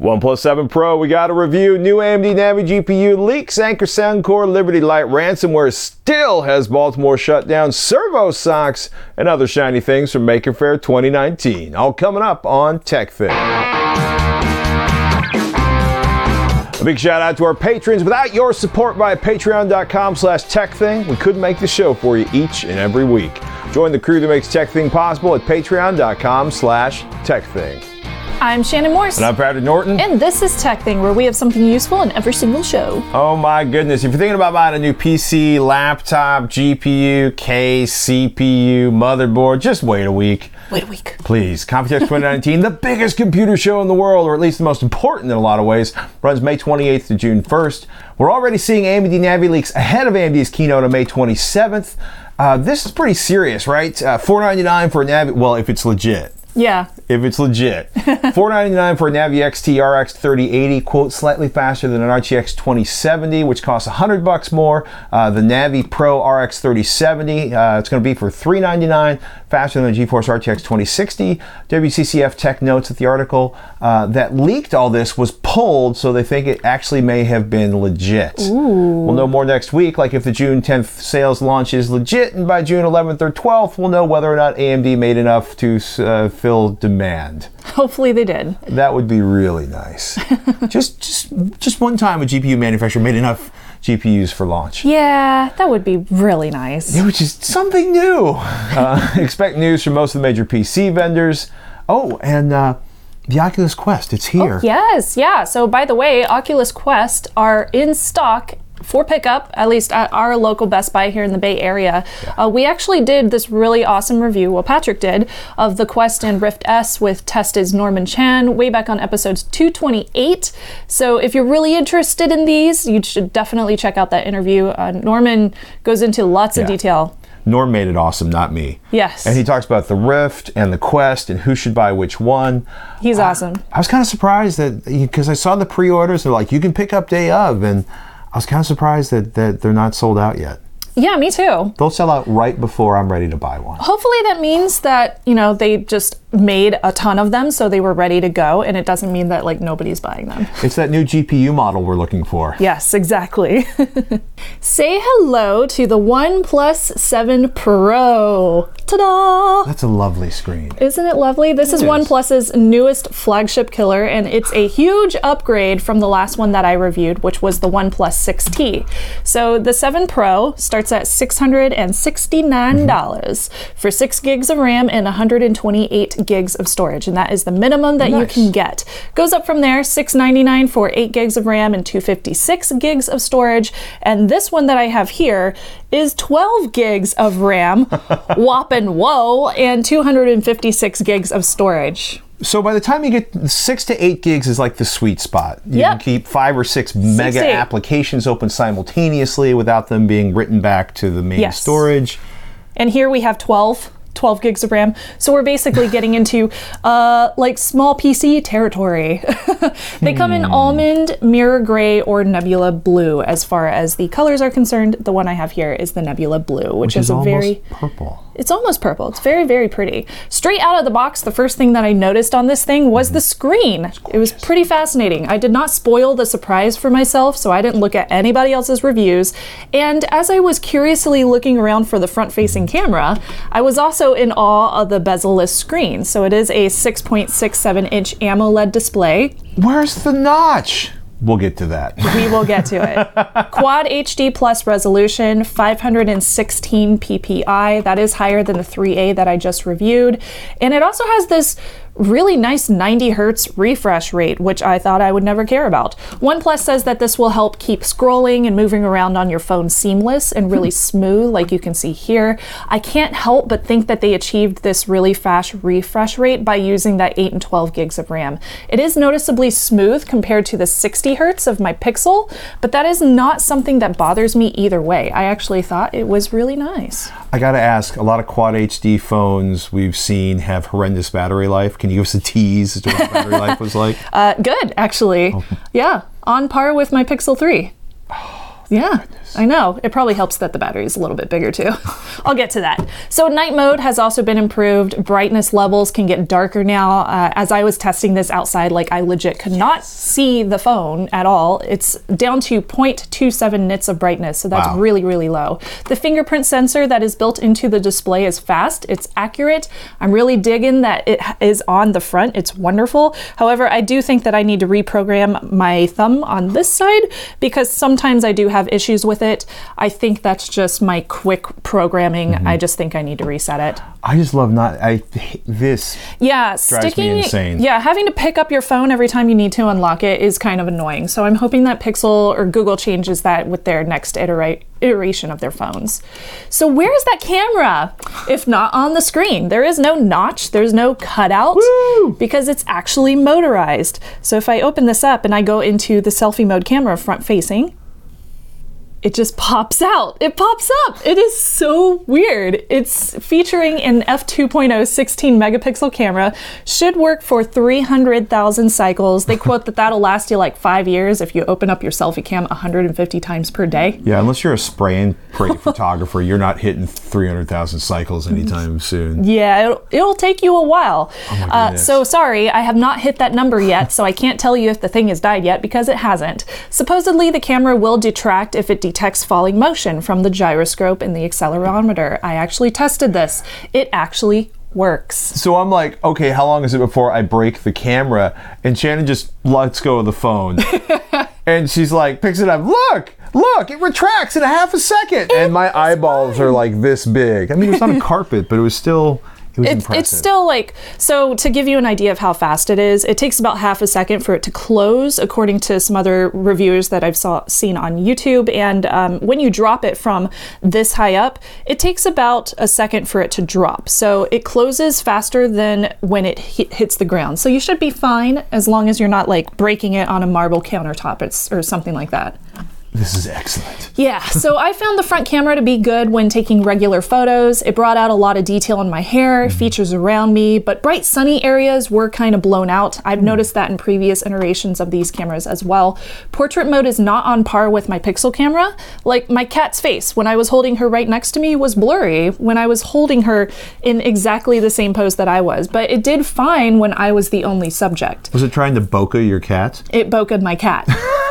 OnePlus 7 Pro, we got a review. New AMD Navi GPU leaks Anker Soundcore Liberty Lite ransomware still has Baltimore shut down servo socks and other shiny things from Maker Faire 2019. All coming up on Tech Thing. A big shout out to our patrons. Without your support via patreon.com slash techthing, we couldn't make the show for you each and every week. Join the crew that makes Tech Thing possible at patreon.com slash techthing. I'm Shannon Morse. And I'm Patrick Norton. And this is Tech Thing, where we have something useful in every single show. Oh my goodness. If you're thinking about buying a new PC, laptop, GPU, case, CPU, motherboard, just wait a week. Wait a week. Please. Computex 2019, the biggest computer show in the world, or at least the most important in a lot of ways, runs May 28th to June 1st. We're already seeing AMD Navi leaks ahead of AMD's keynote on May 27th. Uh, this is pretty serious, right? Uh, 499 for a Navi. Well, if it's legit. Yeah. If it's legit. 499 for a Navi XT RX 3080, quote, slightly faster than an RTX 2070, which costs 100 bucks more. Uh, the Navi Pro RX 3070, uh, it's going to be for 399, faster than the GeForce RTX 2060. WCCF Tech notes that the article uh, that leaked all this was pulled, so they think it actually may have been legit. We'll know more next week, like if the June 10th sales launch is legit, and by June 11th or 12th, we'll know whether or not AMD made enough to uh, fill demand. Hopefully they did. That would be really nice. just, just, just one time a GPU manufacturer made enough GPUs for launch. Yeah, that would be really nice. Which is something new. Uh, expect news from most of the major PC vendors. Oh, and uh, the Oculus Quest, it's here. Yes, yeah. So, by the way, Oculus Quest are in stock for pickup, at least at our local Best Buy here in the Bay Area. Uh, we actually did this really awesome review, well, Patrick did, of the Quest and Rift S with Tested Norman Chan way back on episodes 228. So if you're really interested in these, you should definitely check out that interview. Uh, Norman goes into lots of detail. Norm made it awesome, not me. Yes. And he talks about the Rift and the Quest and who should buy which one. He's awesome. I was kind of surprised that because I saw the pre-orders, they're like you can pick up day of, and I was kind of surprised that that they're not sold out yet. Yeah, me too. They'll sell out right before I'm ready to buy one. Hopefully that means that, you know, they just made a ton of them so they were ready to go and it doesn't mean that like nobody's buying them. It's that new GPU model we're looking for. Yes, exactly. Say hello to the OnePlus 7 Pro. Ta-da! That's a lovely screen. Isn't it lovely? This is It is. OnePlus's newest flagship killer, and it's a huge upgrade from the last one that I reviewed, which was the OnePlus 6T. So the 7 Pro starts at $669 for 6 gigs of RAM and 128 gigs of storage, and that is the minimum that you can get. Goes up from there, 699 for 8 gigs of RAM and 256 gigs of storage, and this one that I have here is 12 gigs of RAM, whopping whoa, and 256 gigs of storage. So by the time you get six to eight gigs is like the sweet spot. You Yep. can keep five or six mega applications open simultaneously without them being written back to the main Yes. storage. And here we have 12. 12 gigs of RAM. So we're basically getting into uh, like small PC territory. they come in almond, mirror gray, or nebula blue. As far as the colors are concerned, the one I have here is the nebula blue, which, Which is, is a very purple. It's almost purple. It's very, very pretty. Straight out of the box, the first thing that I noticed on this thing was the screen. It was pretty fascinating. I did not spoil the surprise for myself, so I didn't look at anybody else's reviews. And as I was curiously looking around for the front facing camera, I was also in awe of the bezel-less screen. So it is a 6.67 inch AMOLED display. Where's the notch? We'll get to that. We will get to it. Quad HD plus resolution, 516 ppi. That is higher than the 3A that I just reviewed. And it also has this really nice 90 hertz refresh rate, which I thought I would never care about. OnePlus says that this will help keep scrolling and moving around on your phone seamless and really hmm. smooth, like you can see here. I can't help but think that they achieved this really fast refresh rate by using that 8 and 12 gigs of RAM. It is noticeably smooth compared to the 60 hertz of my Pixel, but that is not something that bothers me either way. I actually thought it was really nice. I gotta ask, a lot of quad HD phones we've seen have horrendous battery life. Can you give us a tease as to what battery life was like? Uh, good, actually. Yeah, on par with my Pixel 3. Yeah, I know. It probably helps that the battery is a little bit bigger too. I'll get to that. So, night mode has also been improved. Brightness levels can get darker now. Uh, as I was testing this outside, like I legit could not see the phone at all. It's down to 0.27 nits of brightness, so that's Wow. really, really low. The fingerprint sensor that is built into the display is fast, it's accurate. I'm really digging that it is on the front. It's wonderful. However, I do think that I need to reprogram my thumb on this side because sometimes I do have issues with it. I think that's just my quick programming. Mm-hmm. I just think I need to reset it. I just love not. I this. Yeah, sticking insane. Yeah, having to pick up your phone every time you need to unlock it is kind of annoying. So I'm hoping that Pixel or Google changes that with their next iterate, iteration of their phones. So where is that camera? If not on the screen, there is no notch, there's no cutout Woo! because it's actually motorized. So if I open this up and I go into the selfie mode camera front facing, it just pops out. It pops up. It is so weird. It's featuring an f2.0 16 megapixel camera. Should work for 300,000 cycles. They quote that that'll last you like five years if you open up your selfie cam 150 times per day. Yeah, unless you're a spray and pray photographer, you're not hitting 300,000 cycles anytime soon. Yeah, it'll, it'll take you a while. uh, so sorry, I have not hit that number yet, so I can't tell you if the thing has died yet because it hasn't. Supposedly, the camera will detract if it detects falling motion from the gyroscope and the accelerometer. I actually tested this. It actually works. So I'm like, okay, how long is it before I break the camera? And Shannon just lets go of the phone. and she's like, picks it up. Look, look, it retracts in a half a second. and my eyeballs are like this big. I mean, it was on a carpet, but it was still, it was It's, still like so to give you an idea of how fast it is it takes about half a second for it to close according to some other reviews that i've saw, seen on youtube. And um, when you drop it from this high up it takes about a second for it to drop. So it closes faster than when it hi- hits the ground. So you should be fine as long as you're not like breaking it on a marble countertop or something like that This is excellent. yeah, so I found the front camera to be good when taking regular photos. It brought out a lot of detail in my hair, mm-hmm. features around me, but bright sunny areas were kind of blown out. I've mm. noticed that in previous iterations of these cameras as well. Portrait mode is not on par with my Pixel camera. Like my cat's face when I was holding her right next to me was blurry when I was holding her in exactly the same pose that I was, but it did fine when I was the only subject. Was it trying to bokeh your cat? It bokeh my cat.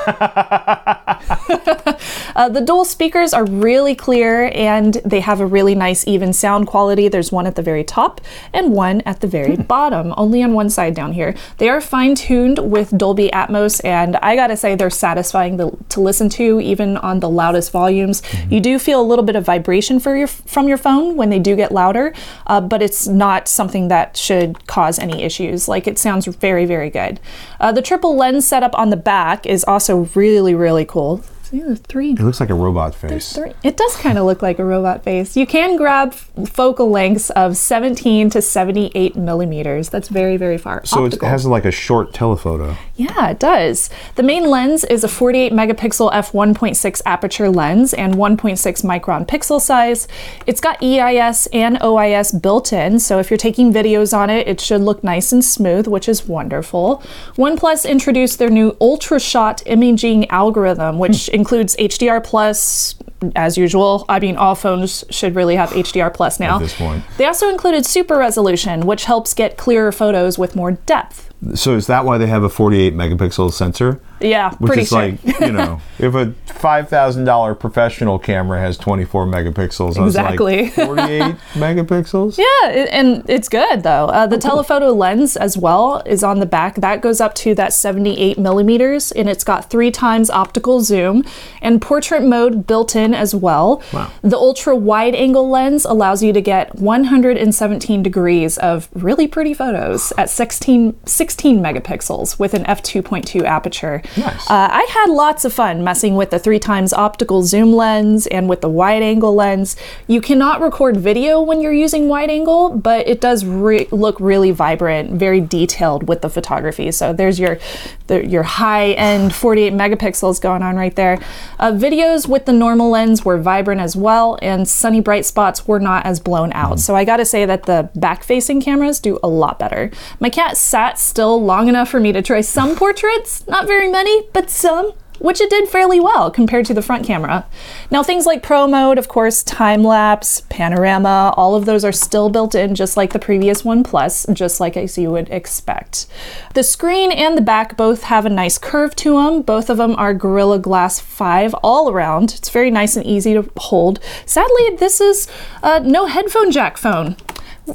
uh, the dual speakers are really clear and they have a really nice even sound quality. There's one at the very top and one at the very bottom, only on one side down here. They are fine tuned with Dolby Atmos, and I gotta say, they're satisfying to, to listen to even on the loudest volumes. You do feel a little bit of vibration for your, from your phone when they do get louder, uh, but it's not something that should cause any issues. Like it sounds very, very good. Uh, the triple lens setup on the back is also really, really cool. See, there's three It looks like a robot face. Three. It does kind of look like a robot face. You can grab focal lengths of 17 to 78 millimeters. That's very, very far. So it has like a short telephoto. Yeah, it does. The main lens is a 48 megapixel f1.6 aperture lens and 1.6 micron pixel size. It's got EIS and OIS built in, so if you're taking videos on it, it should look nice and smooth, which is wonderful. OnePlus introduced their new Ultra Shot imaging algorithm, which hmm. Includes HDR plus. As usual, I mean, all phones should really have HDR plus now. At this point. They also included super resolution, which helps get clearer photos with more depth. So is that why they have a 48 megapixel sensor? Yeah, Which pretty is sure. like, you know, if a $5,000 professional camera has 24 megapixels, Exactly. like 48 megapixels? Yeah, it- and it's good though. Uh, the telephoto lens as well is on the back. That goes up to that 78 millimeters, and it's got three times optical zoom and portrait mode built in as well. Wow. The ultra wide angle lens allows you to get 117 degrees of really pretty photos at 16, 16 megapixels with an f2.2 aperture. Nice. Uh, I had lots of fun messing with the three times optical zoom lens and with the wide angle lens. You cannot record video when you're using wide angle, but it does re- look really vibrant, very detailed with the photography. So there's your the, your high end 48 megapixels going on right there. Uh, videos with the normal lens were vibrant as well, and sunny bright spots were not as blown out. So I got to say that the back facing cameras do a lot better. My cat sat still long enough for me to try some portraits, not very many, but some. which it did fairly well compared to the front camera. Now, things like Pro Mode, of course, time lapse, panorama, all of those are still built in just like the previous One Plus, just like as you would expect. The screen and the back both have a nice curve to them. Both of them are Gorilla Glass 5 all around. It's very nice and easy to hold. Sadly, this is uh, no headphone jack phone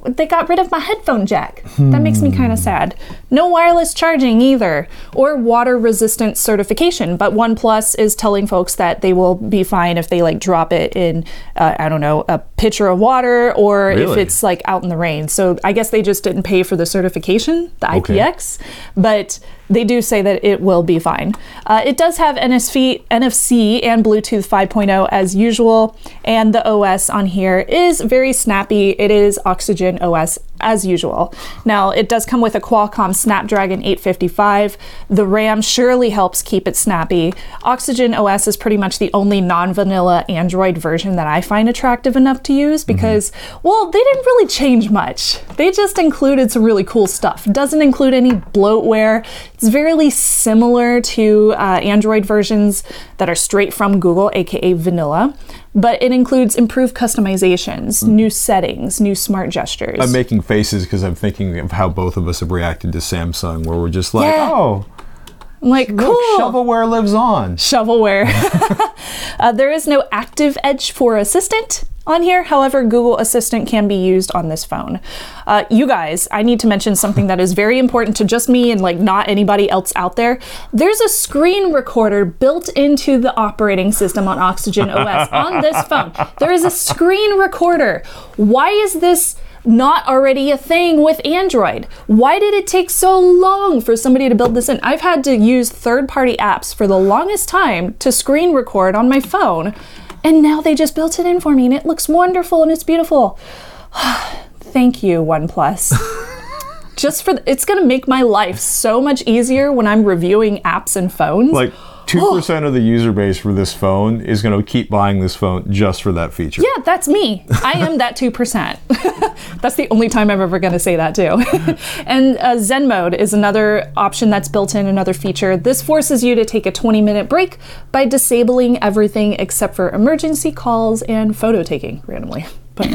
they got rid of my headphone jack. That makes me kind of sad. No wireless charging either, or water resistant certification. But OnePlus is telling folks that they will be fine if they like drop it in, uh, I don't know, a pitcher of water, or if it's like out in the rain. So I guess they just didn't pay for the certification, the Okay. IPX, but they do say that it will be fine. Uh, it does have NSV, NFC and Bluetooth 5.0 as usual, and the OS on here is very snappy. It is Oxygen OS as usual. Now, it does come with a Qualcomm Snapdragon 855. The RAM surely helps keep it snappy. Oxygen OS is pretty much the only non vanilla Android version that I find attractive enough to use because, well, they didn't really change much. They just included some really cool stuff. Doesn't include any bloatware. It's very similar to uh, Android versions that are straight from Google, aka vanilla, but it includes improved customizations, new settings, new smart gestures. I'm making faces because I'm thinking of how both of us have reacted to Samsung, where we're just like, Yeah. oh, I'm like, look, cool. shovelware lives on. shovelware. uh, there is no active edge for Assistant on here. However, Google Assistant can be used on this phone. Uh, you guys, I need to mention something that is very important to just me and like not anybody else out there. There's a screen recorder built into the operating system on Oxygen OS on this phone. There is a screen recorder. Why is this? not already a thing with Android? Why did it take so long for somebody to build this in? I've had to use third party apps for the longest time to screen record on my phone, and now they just built it in for me and it looks wonderful and it's beautiful. Thank you, OnePlus. just for it's going to make my life so much easier when I'm reviewing apps and phones. Like, 2% of the user base for this phone is going to keep buying this phone just for that feature. Yeah, that's me. I am that 2%. that's the only time I'm ever going to say that, too. and uh, Zen mode is another option that's built in, another feature. This forces you to take a 20 minute break by disabling everything except for emergency calls and photo taking randomly. But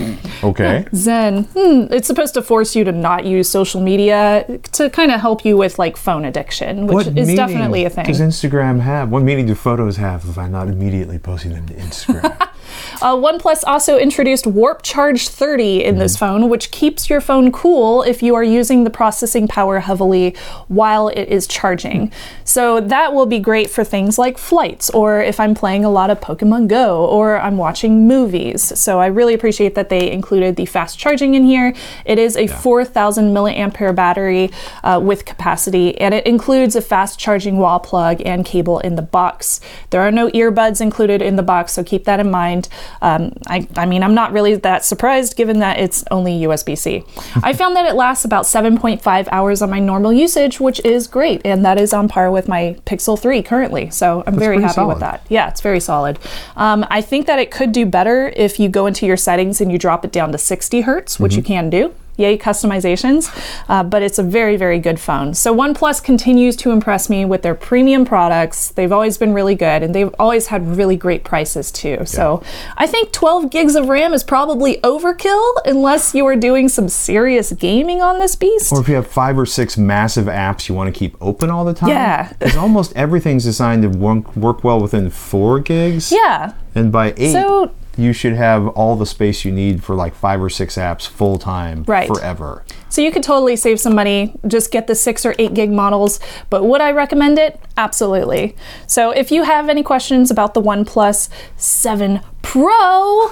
Okay. Zen, hmm, it's supposed to force you to not use social media to kind of help you with like phone addiction, which is definitely a thing. Does Instagram have? What meaning do photos have if I'm not immediately posting them to Instagram? Uh, OnePlus also introduced Warp Charge 30 in this phone, which keeps your phone cool if you are using the processing power heavily while it is charging. So that will be great for things like flights, or if I'm playing a lot of Pokemon Go, or I'm watching movies. So I really appreciate that they included the fast charging in here. It is a 4,000 milliampere battery uh, with capacity, and it includes a fast charging wall plug and cable in the box. There are no earbuds included in the box, so keep that in mind. Um, I, I mean, I'm not really that surprised given that it's only USB C. I found that it lasts about 7.5 hours on my normal usage, which is great, and that is on par with my Pixel 3 currently. So I'm very pretty happy with that. Yeah, it's very solid. Um, I think that it could do better if you go into your settings and you drop it down to 60 hertz, which you can do. Yay, customizations. Uh, but it's a very, very good phone. So OnePlus continues to impress me with their premium products. They've always been really good and they've always had really great prices too. So I think 12 gigs of RAM is probably overkill unless you are doing some serious gaming on this beast. or if you have five or six massive apps you want to keep open all the time. Yeah. Because almost everything's designed to work, work well within four gigs. yeah. And by eight, So- you should have all the space you need for like five or six apps full time Right. forever. So you could totally save some money, just get the six or eight gig models. But would I recommend it? Absolutely. So if you have any questions about the OnePlus 7 Pro,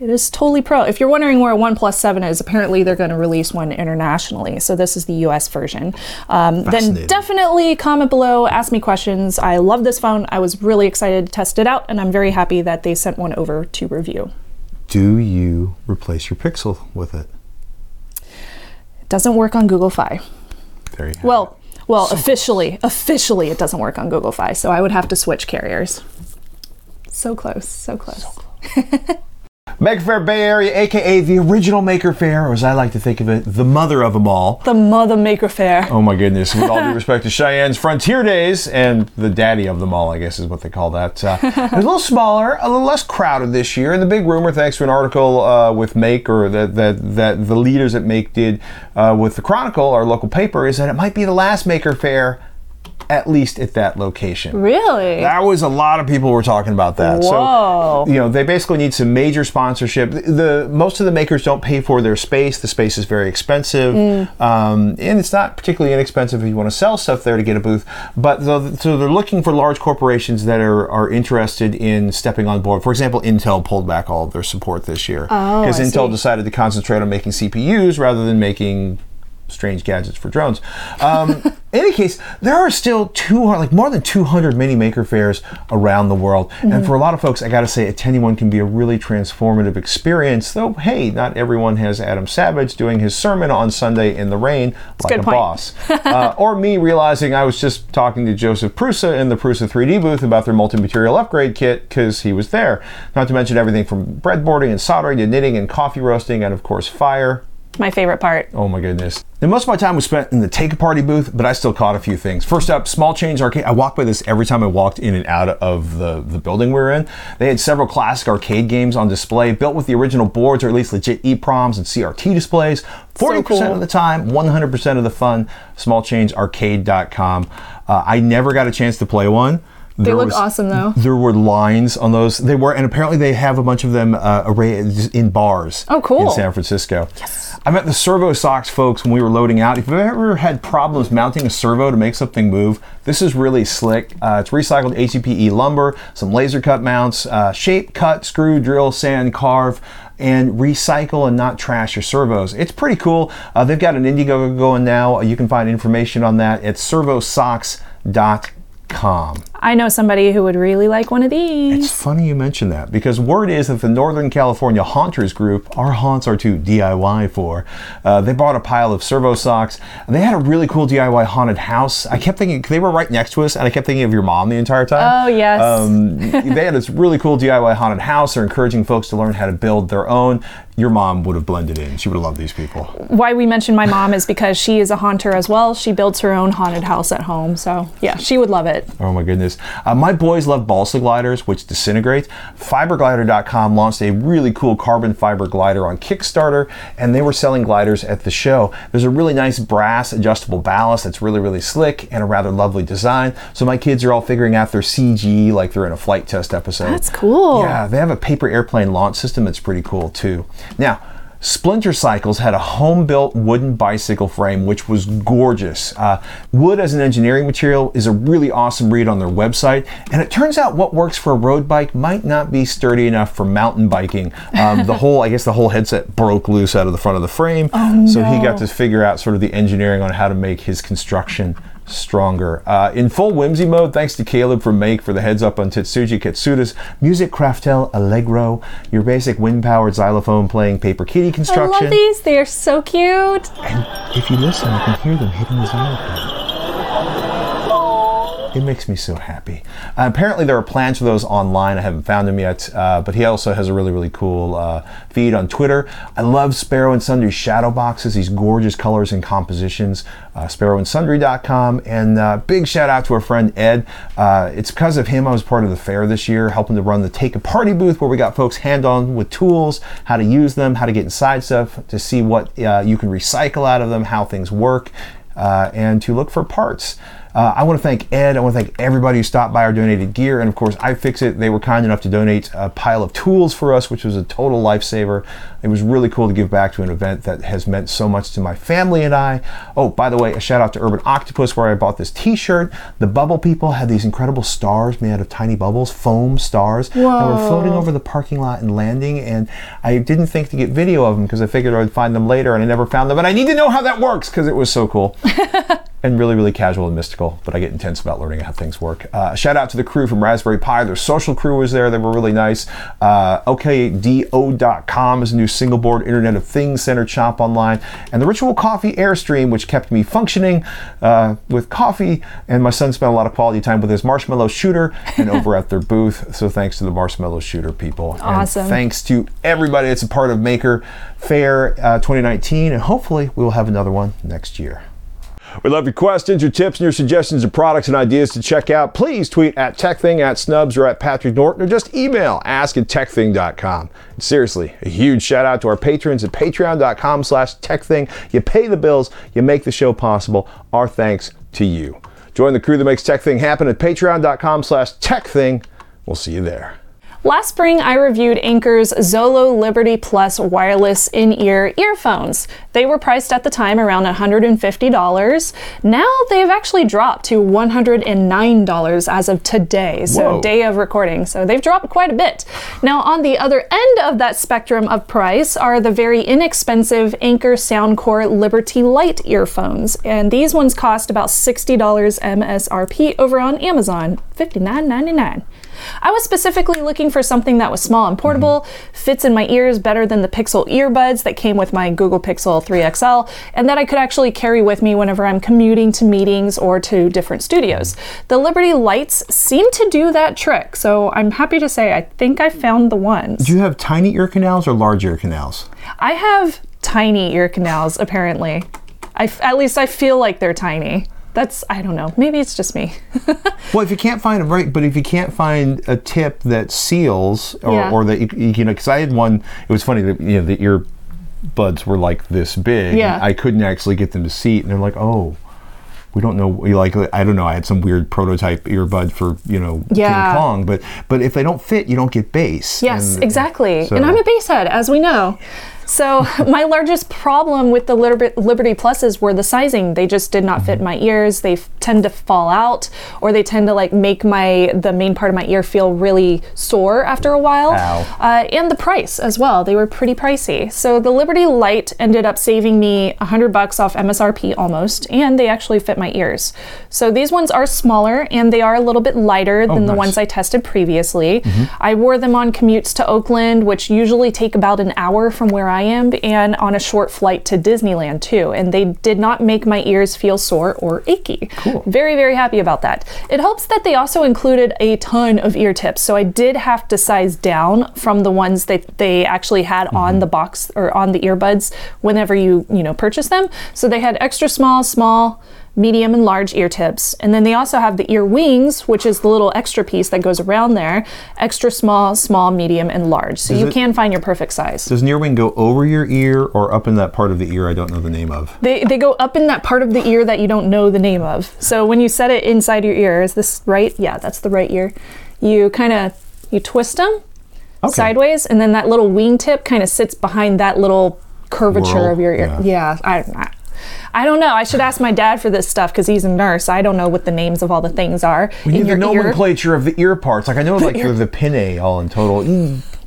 it is totally pro. If you're wondering where a OnePlus 7 is, apparently they're going to release one internationally. So this is the US version. Um, then definitely comment below, ask me questions. I love this phone. I was really excited to test it out, and I'm very happy that they sent one over to review. Do you replace your Pixel with it? It doesn't work on Google Fi. There you Well, well, officially, officially, it doesn't work on Google Fi, so I would have to switch carriers. So close, so close. Maker Faire Bay Area, aka the original Maker Faire, or as I like to think of it, the mother of them all. The Mother Maker Faire. Oh my goodness, with all due respect to Cheyenne's Frontier Days and the daddy of them all, I guess is what they call that. Uh, it was a little smaller, a little less crowded this year. And the big rumor, thanks to an article uh, with Make or that, that, that the leaders at Make did uh, with the Chronicle, our local paper, is that it might be the last Maker Faire at least at that location. Really? That was a lot of people were talking about that. Whoa. So, you know, they basically need some major sponsorship. The, the most of the makers don't pay for their space. The space is very expensive, Mm. um, and it's not particularly inexpensive if you want to sell stuff there to get a booth. But the, so they're looking for large corporations that are are interested in stepping on board. For example, Intel pulled back all of their support this year Oh, because I Intel see. decided to concentrate on making CPUs rather than making strange gadgets for drones. Um, in any case, there are still 200, like more than 200 mini maker fairs around the world. And for a lot of folks, I got to say, attending one can be a really transformative experience. Though, hey, not everyone has Adam Savage doing his sermon on Sunday in the rain like good a boss. uh, or me realizing I was just talking to Josef Prusa in the Prusa 3D booth about their multi-material upgrade kit because he was there. Not to mention everything from breadboarding and soldering to knitting and coffee roasting and of course fire. My favorite part. Oh my goodness. And most of my time was spent in the take a party booth, but I still caught a few things. First up, Small Change Arcade. I walked by this every time I walked in and out of the, the building we were in. They had several classic arcade games on display, built with the original boards or at least legit EPROMs and CRT displays. 40% cool. of the time, 100% of the fun. SmallChangeArcade.com. Uh, I never got a chance to play one. They There look was- awesome though. There were lines on those. They were, and apparently they have a bunch of them uh, arrayed in bars. Oh, cool. In San Francisco. Yes. I met the Servo Socks folks when we were loading out. If you've ever had problems mounting a servo to make something move, this is really slick. Uh, it's recycled HDPE E lumber, some laser cut mounts, uh, shape, cut, screw, drill, sand, carve. And recycle and not trash your servos. It's pretty cool. Uh, they've got an Indiegogo going now. You can find information on that at servosocks.com. I know somebody who would really like one of these. It's funny you mention that because word is that the Northern California Haunters group, our haunts are to DIY for, uh, they bought a pile of servo socks. They had a really cool DIY haunted house. I kept thinking, they were right next to us, and I kept thinking of your mom the entire time. Oh, yes. Um, they had this really cool DIY haunted house. They're encouraging folks to learn how to build their own. Your mom would have blended in. She would have loved these people. Why we mentioned my mom is because she is a haunter as well. She builds her own haunted house at home. So, yeah, she would love it. Oh my goodness. Uh, my boys love balsa gliders, which disintegrate. Fiberglider.com launched a really cool carbon fiber glider on Kickstarter, and they were selling gliders at the show. There's a really nice brass adjustable ballast that's really, really slick and a rather lovely design. So my kids are all figuring out their CG like they're in a flight test episode. That's cool. Yeah, they have a paper airplane launch system that's pretty cool too. Now, Splinter Cycles had a home built wooden bicycle frame, which was gorgeous. Uh, wood as an engineering material is a really awesome read on their website, and it turns out what works for a road bike might not be sturdy enough for mountain biking. Um, the whole, I guess, the whole headset broke loose out of the front of the frame, so he got to figure out sort of the engineering on how to make his construction stronger. Uh, in full whimsy mode, thanks to Caleb from Make for the heads up on Tetsuji Ketsuda's Music Craftel Allegro, your basic wind powered xylophone playing paper kitty construction. I love these. They are so cute. And if you listen, you can hear them hitting the xylophone. It makes me so happy. Uh, apparently, there are plans for those online. I haven't found them yet, uh, but he also has a really, really cool uh, feed on Twitter. I love Sparrow and Sundry's shadow boxes, these gorgeous colors and compositions. Uh, SparrowandSundry.com. And uh, big shout out to our friend Ed. Uh, it's because of him I was part of the fair this year, helping to run the Take a Party booth where we got folks hand on with tools, how to use them, how to get inside stuff, to see what uh, you can recycle out of them, how things work, and to look for parts. Uh, I want to thank Ed. I want to thank everybody who stopped by or donated gear. And of course, iFixit. They were kind enough to donate a pile of tools for us, which was a total lifesaver. It was really cool to give back to an event that has meant so much to my family and I. Oh, by the way, a shout out to Urban Octopus where I bought this t shirt. The Bubble People had these incredible stars made out of tiny bubbles, foam stars, that were floating over the parking lot and landing. And I didn't think to get video of them because I figured I'd find them later and I never found them. But I need to know how that works because it was so cool. and really, really casual and mystical, but I get intense about learning how things work. Uh, shout out to the crew from Raspberry Pi. Their social crew was there. They were really nice. Uh, OKDO.com is a new single board Internet of Things center shop online. And the Ritual Coffee Airstream, which kept me functioning uh, with coffee. And my son spent a lot of quality time with his marshmallow shooter and over at their booth. So thanks to the marshmallow shooter people. Awesome. And thanks to everybody that's a part of Maker Faire uh, 2019. And hopefully we will have another one next year. We love your questions, your tips, and your suggestions of products and ideas to check out. Please tweet at TechThing, at Snubs, or at Patrick Norton, or just email ask at techthing.com. And seriously, a huge shout out to our patrons at patreon.com slash techthing. You pay the bills, you make the show possible. Our thanks to you. Join the crew that makes TechThing happen at patreon.com slash techthing. We'll see you there. Last spring, I reviewed Anker's Zolo Liberty Plus wireless in ear earphones. They were priced at the time around $150. Now they've actually dropped to $109 as of today, so Whoa. day of recording. So they've dropped quite a bit. Now, on the other end of that spectrum of price are the very inexpensive Anker Soundcore Liberty Lite earphones, and these ones cost about $60 MSRP over on Amazon, $59.99. I was specifically looking for something that was small and portable, fits in my ears better than the Pixel earbuds that came with my Google Pixel 3 XL, and that I could actually carry with me whenever I'm commuting to meetings or to different studios. The Liberty Lites seem to do that trick, so I'm happy to say I think I found the ones. Do you have tiny ear canals or large ear canals? I have tiny ear canals, apparently. I f at least I feel like they're tiny. That's, I don't know, maybe it's just me. Well, if you can't find a right, but if you can't find a tip that seals, or, Yeah. or that you, you know, because I had one. It was funny that you know the earbuds were like this big. Yeah. I couldn't actually get them to seat, and they're like, oh. We don't know. we Like I don't know. I had some weird prototype earbud for you know Yeah. King Kong, but but if they don't fit, you don't get bass. Yes, And- exactly. so- And I'm a bass head, as we know. So my largest problem with the Liberty Pluses were the sizing. They just did not fit my ears. They f- tend to fall out, or they tend to like make my the main part of my ear feel really sore after a while. Uh, and the price as well. They were pretty pricey. So the Liberty Lite ended up saving me a hundred bucks off MSRP almost, and they actually fit my ears. So these ones are smaller and they are a little bit lighter than the nice. ones I tested previously. I wore them on commutes to Oakland, which usually take about an hour from where I am, and on a short flight to Disneyland too. And they did not make my ears feel sore or achy. Cool. Very, very happy about that. It helps that they also included a ton of ear tips. So I did have to size down from the ones that they actually had on mm-hmm. the box or on the earbuds whenever you, you know, purchase them. So they had extra small, small, medium and large ear tips. And then they also have the ear wings, which is the little extra piece that goes around there, extra small, small, medium, and large. So you it- can find your perfect size. Does an earwing go over your ear or up in that part of the ear I don't know the name of? They, they go up in that part of the ear that you don't know the name of. So when you set it inside your ear, is this right? Yeah, that's the right ear. You kind of you twist them Okay. sideways, and then that little wing tip kind of sits behind that little curvature Whirl, of your ear. yeah. Yeah, I, I I don't know. I should ask my dad for this stuff because he's a nurse. I don't know what the names of all the things are We need the your ear. nomenclature of the ear parts. Like I know, like the, the pinnae all in total.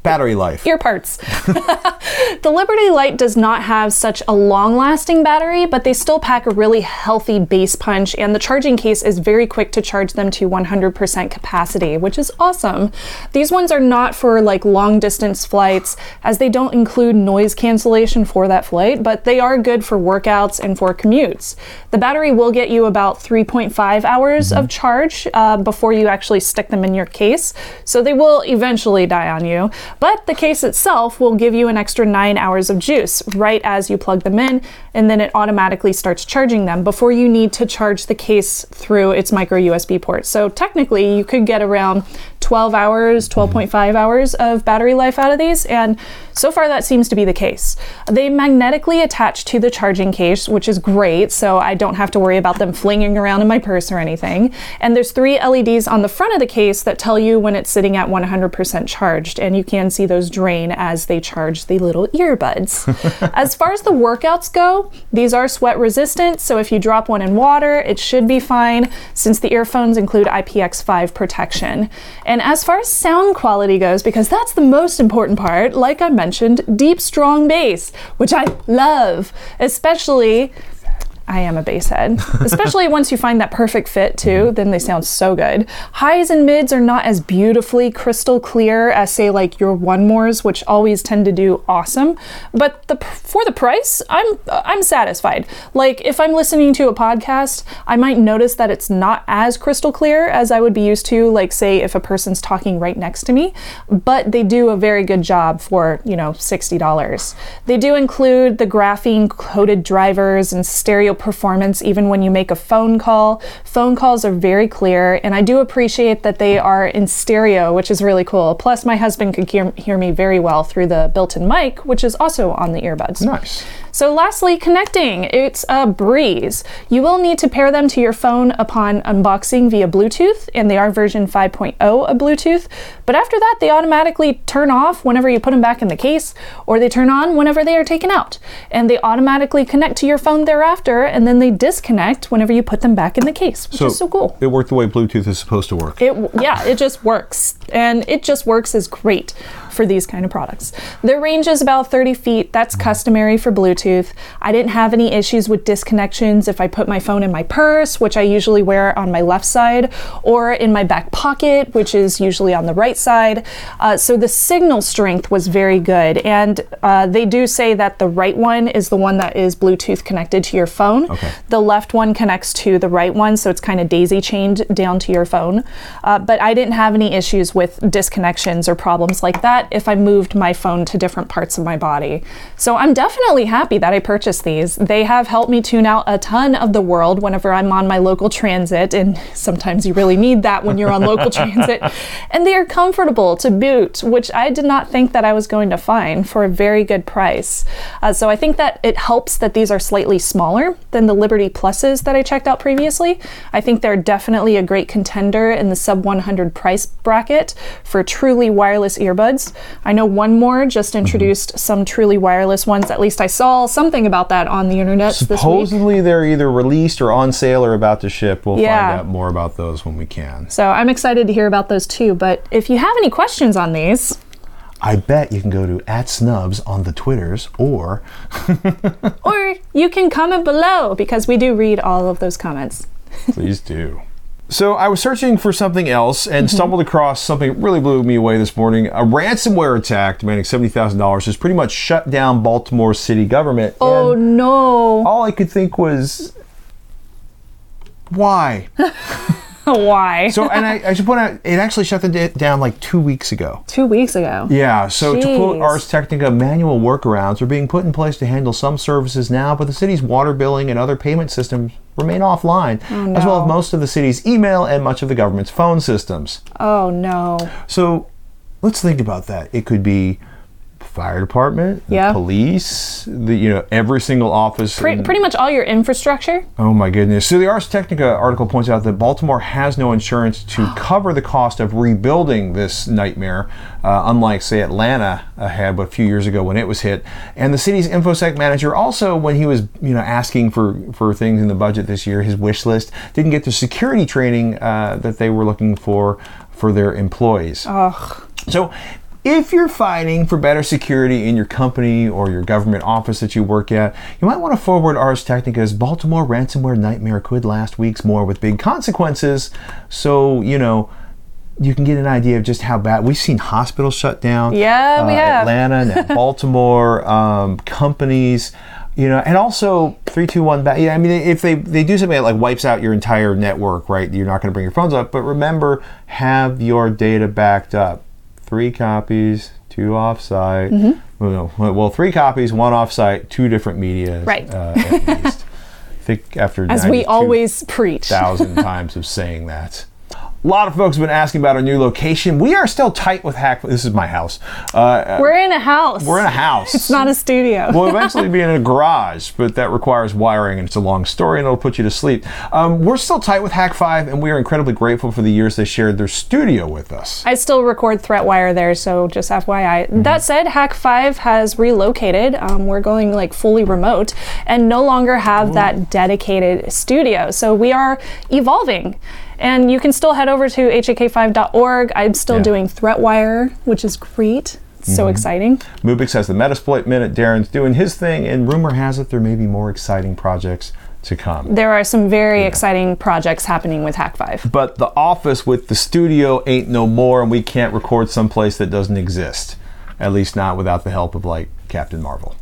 Battery life. ear parts. the Liberty Lite does not have such a long lasting battery, but they still pack a really healthy bass punch, and the charging case is very quick to charge them to 100% capacity, which is awesome. These ones are not for like long distance flights, as they don't include noise cancellation for that flight, but they are good for workouts and for commutes. The battery will get you about 3.5 hours of charge uh, before you actually stick them in your case, so they will eventually die on you. But the case itself will give you an extra nine hours of juice right as you plug them in, and then it automatically starts charging them before you need to charge the case through its micro USB port. So technically, you could get around 12 hours, mm-hmm. 12.5 hours of battery life out of these, and so far that seems to be the case. They magnetically attach to the charging case, which is great, so I don't have to worry about them flinging around in my purse or anything. And there's three LEDs on the front of the case that tell you when it's sitting at 100% charged, and you can see those drain as they charge the little earbuds. as far as the workouts go, these are sweat resistant, so if you drop one in water, it should be fine since the earphones include IPX5 protection. And as far as sound quality goes, because that's the most important part, like I mentioned, deep, strong bass, which I love, especially I am a bass head, especially once you find that perfect fit too. Mm-hmm. Then they sound so good. Highs and mids are not as beautifully crystal clear as say like your 1MOREs, which always tend to do awesome. But the for the price, I'm I'm satisfied. Like if I'm listening to a podcast, I might notice that it's not as crystal clear as I would be used to. Like say if a person's talking right next to me, but they do a very good job for you know sixty dollars. They do include the graphene coated drivers and stereo performance even when you make a phone call. Phone calls are very clear, and I do appreciate that they are in stereo, which is really cool. Plus, my husband could hear, hear me very well through the built in mic, which is also on the earbuds. Nice. So, lastly, connecting. It's a breeze. You will need to pair them to your phone upon unboxing via Bluetooth, and they are version 5.0 of Bluetooth. But after that, they automatically turn off whenever you put them back in the case, or they turn on whenever they are taken out. And they automatically connect to your phone thereafter, and then they disconnect whenever you put them back in the case, which is so cool. It worked the way Bluetooth is supposed to work. It yeah, it just works, and it just works is great for these kind of products. Their range is about 30 feet. That's customary for Bluetooth. I didn't have any issues with disconnections if I put my phone in my purse, which I usually wear on my left side, or in my back pocket, which is usually on the right side. Uh, so the signal strength was very good, and uh, they do say that the right one is the one that is Bluetooth connected to your phone. Okay. The left one connects to the right one, so it's kind of daisy chained down to your phone. Uh, but I didn't have any issues with disconnections or problems like that if I moved my phone to different parts of my body. So I'm definitely happy that I purchased these. They have helped me tune out a ton of the world whenever I'm on my local transit, and sometimes you really need that when you're on local transit. And they are comfortable to boot, which I did not think that I was going to find for a very good price. Uh, so I think that it helps that these are slightly smaller than the Liberty Pluses that I checked out previously. I think they're definitely a great contender in the sub 100 price bracket for truly wireless earbuds. I know one more just mm-hmm. introduced some truly wireless ones. At least I saw something about that on the internet this week. Supposedly they're either released or on sale or about to ship. We'll Yeah. find out more about those when we can. So I'm excited to hear about those too. But if you have any questions on these, I bet you can go to at snubs on the Twitters or or you can comment below because we do read all of those comments. Please do. So I was searching for something else and Mm-hmm. stumbled across something that really blew me away this morning. A ransomware attack demanding seventy thousand dollars has pretty much shut down Baltimore city government. Oh no. all I could think was, why? Why? So, and I, I should point out, it actually shut the da- down like two weeks ago. Two weeks ago. Yeah, so to quote Jeez. Ars Technica, manual workarounds are being put in place to handle some services now, but the city's water billing and other payment systems remain offline, oh, as well as most of the city's email and much of the government's phone systems. Oh no. So let's think about that. It could be fire department, Yeah. police, the you know every single office. Pre- in- pretty much all your infrastructure. Oh my goodness. So the Ars Technica article points out that Baltimore has no insurance to cover the cost of rebuilding this nightmare, uh, unlike, say, Atlanta uh, had a few years ago when it was hit. And the city's InfoSec manager also, when he was you know asking for, for things in the budget this year, his wish list, didn't get the security training uh, that they were looking for for their employees. Ugh. So, if you're fighting for better security in your company or your government office that you work at, you might want to forward Ars Technica's Baltimore ransomware nightmare could last weeks more with big consequences. So, you know, you can get an idea of just how bad we've seen hospitals shut down. Yeah, we uh, have. Atlanta, now Baltimore, um, companies. You know, and also three, two, one. Back. Yeah, I mean, if they they do something that like wipes out your entire network, right? You're not going to bring your phones up. But remember, have your data backed up. Three copies, two offsite. Mm-hmm. Well, no, well, three copies, one offsite, two different media. Right. Uh, at least. I think after As we always preach. thousand times of saying that. A lot of folks have been asking about our new location. We are still tight with Hack. This is my house. Uh, We're in a house. we're in a house. It's not a studio. We'll eventually be in a garage, but that requires wiring, and it's a long story, and it'll put you to sleep. Um, we're still tight with Hak5, and we are incredibly grateful for the years they shared their studio with us. I still record ThreatWire there, so just FYI. Mm-hmm. That said, Hak5 has relocated. Um, we're going like fully remote and no longer have that dedicated studio. So we are evolving. And you can still head over to hak5.org. I'm still Yeah. doing ThreatWire, which is great. Mm-hmm. so exciting. Mubix has the Metasploit Minute. Darren's doing his thing, and rumor has it there may be more exciting projects to come. There are some very exciting projects happening with Hak5. But the office with the studio ain't no more, and we can't record someplace that doesn't exist. At least not without the help of like Captain Marvel.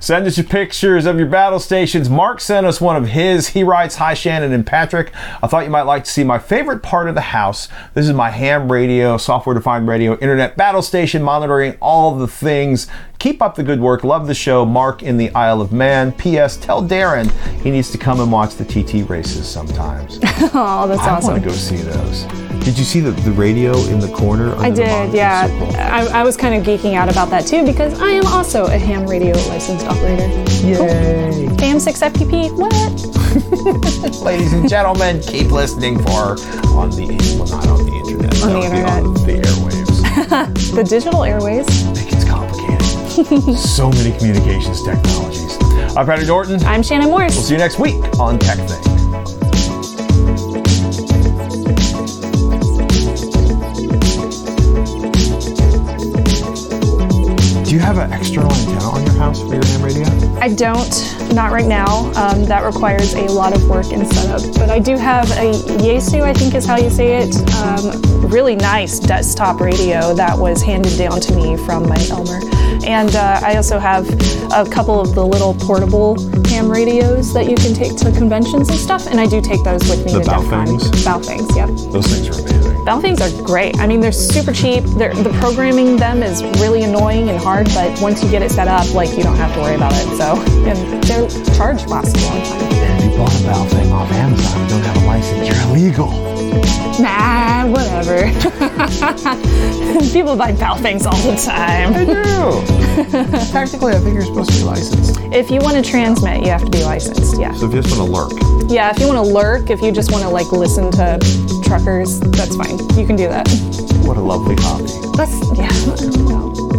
Send us your pictures of your battle stations. Mark sent us one of his. He writes, Hi Shannon and Patrick. I thought you might like to see my favorite part of the house. This is my ham radio, software defined radio, internet battle station, monitoring all the things. Keep up the good work. Love the show. Mark in the Isle of Man. P.S. Tell Darren he needs to come and watch the TT races sometimes. Oh, that's I awesome. I want to go see those. Did you see the, the radio in the corner? I did, yeah. I, I was kind of geeking out about that too because I am also a ham radio licensed operator. Yay! AM6FPP, what? Ladies and gentlemen, keep listening for on the well, not on the internet, On the that would be internet. on the airwaves. The digital airwaves. It gets complicated. so many communications technologies. I'm Patrick Norton. I'm Shannon Morse. We'll see you next week on TekThing. Do you have an external antenna on your house for your ham radio? I don't, not right now. Um, that requires a lot of work and setup. But I do have a Yaesu, I think is how you say it, um, really nice desktop radio that was handed down to me from my Elmer. And uh, I also have a couple of the little portable ham radios that you can take to conventions and stuff. And I do take those with me The to DEF CON. Baofengs? Baofengs, yep. Those things are amazing. Baofengs are great. I mean, they're super cheap. They're, the programming them is really annoying and hard, but once you get it set up, like you don't have to worry about it. So, and their charge lasts a long time. And if you bought a Baofeng off Amazon and don't have a license, you're illegal. Nah, whatever. People buy Baofengs all the time. I do. Technically, I think you're supposed to be licensed. If you want to transmit, you have to be licensed. Yeah. So if you just want to lurk, Yeah. If you want to lurk, if you just want to like listen to truckers, that's fine. You can do that. what a lovely hobby. That's yeah. I don't know.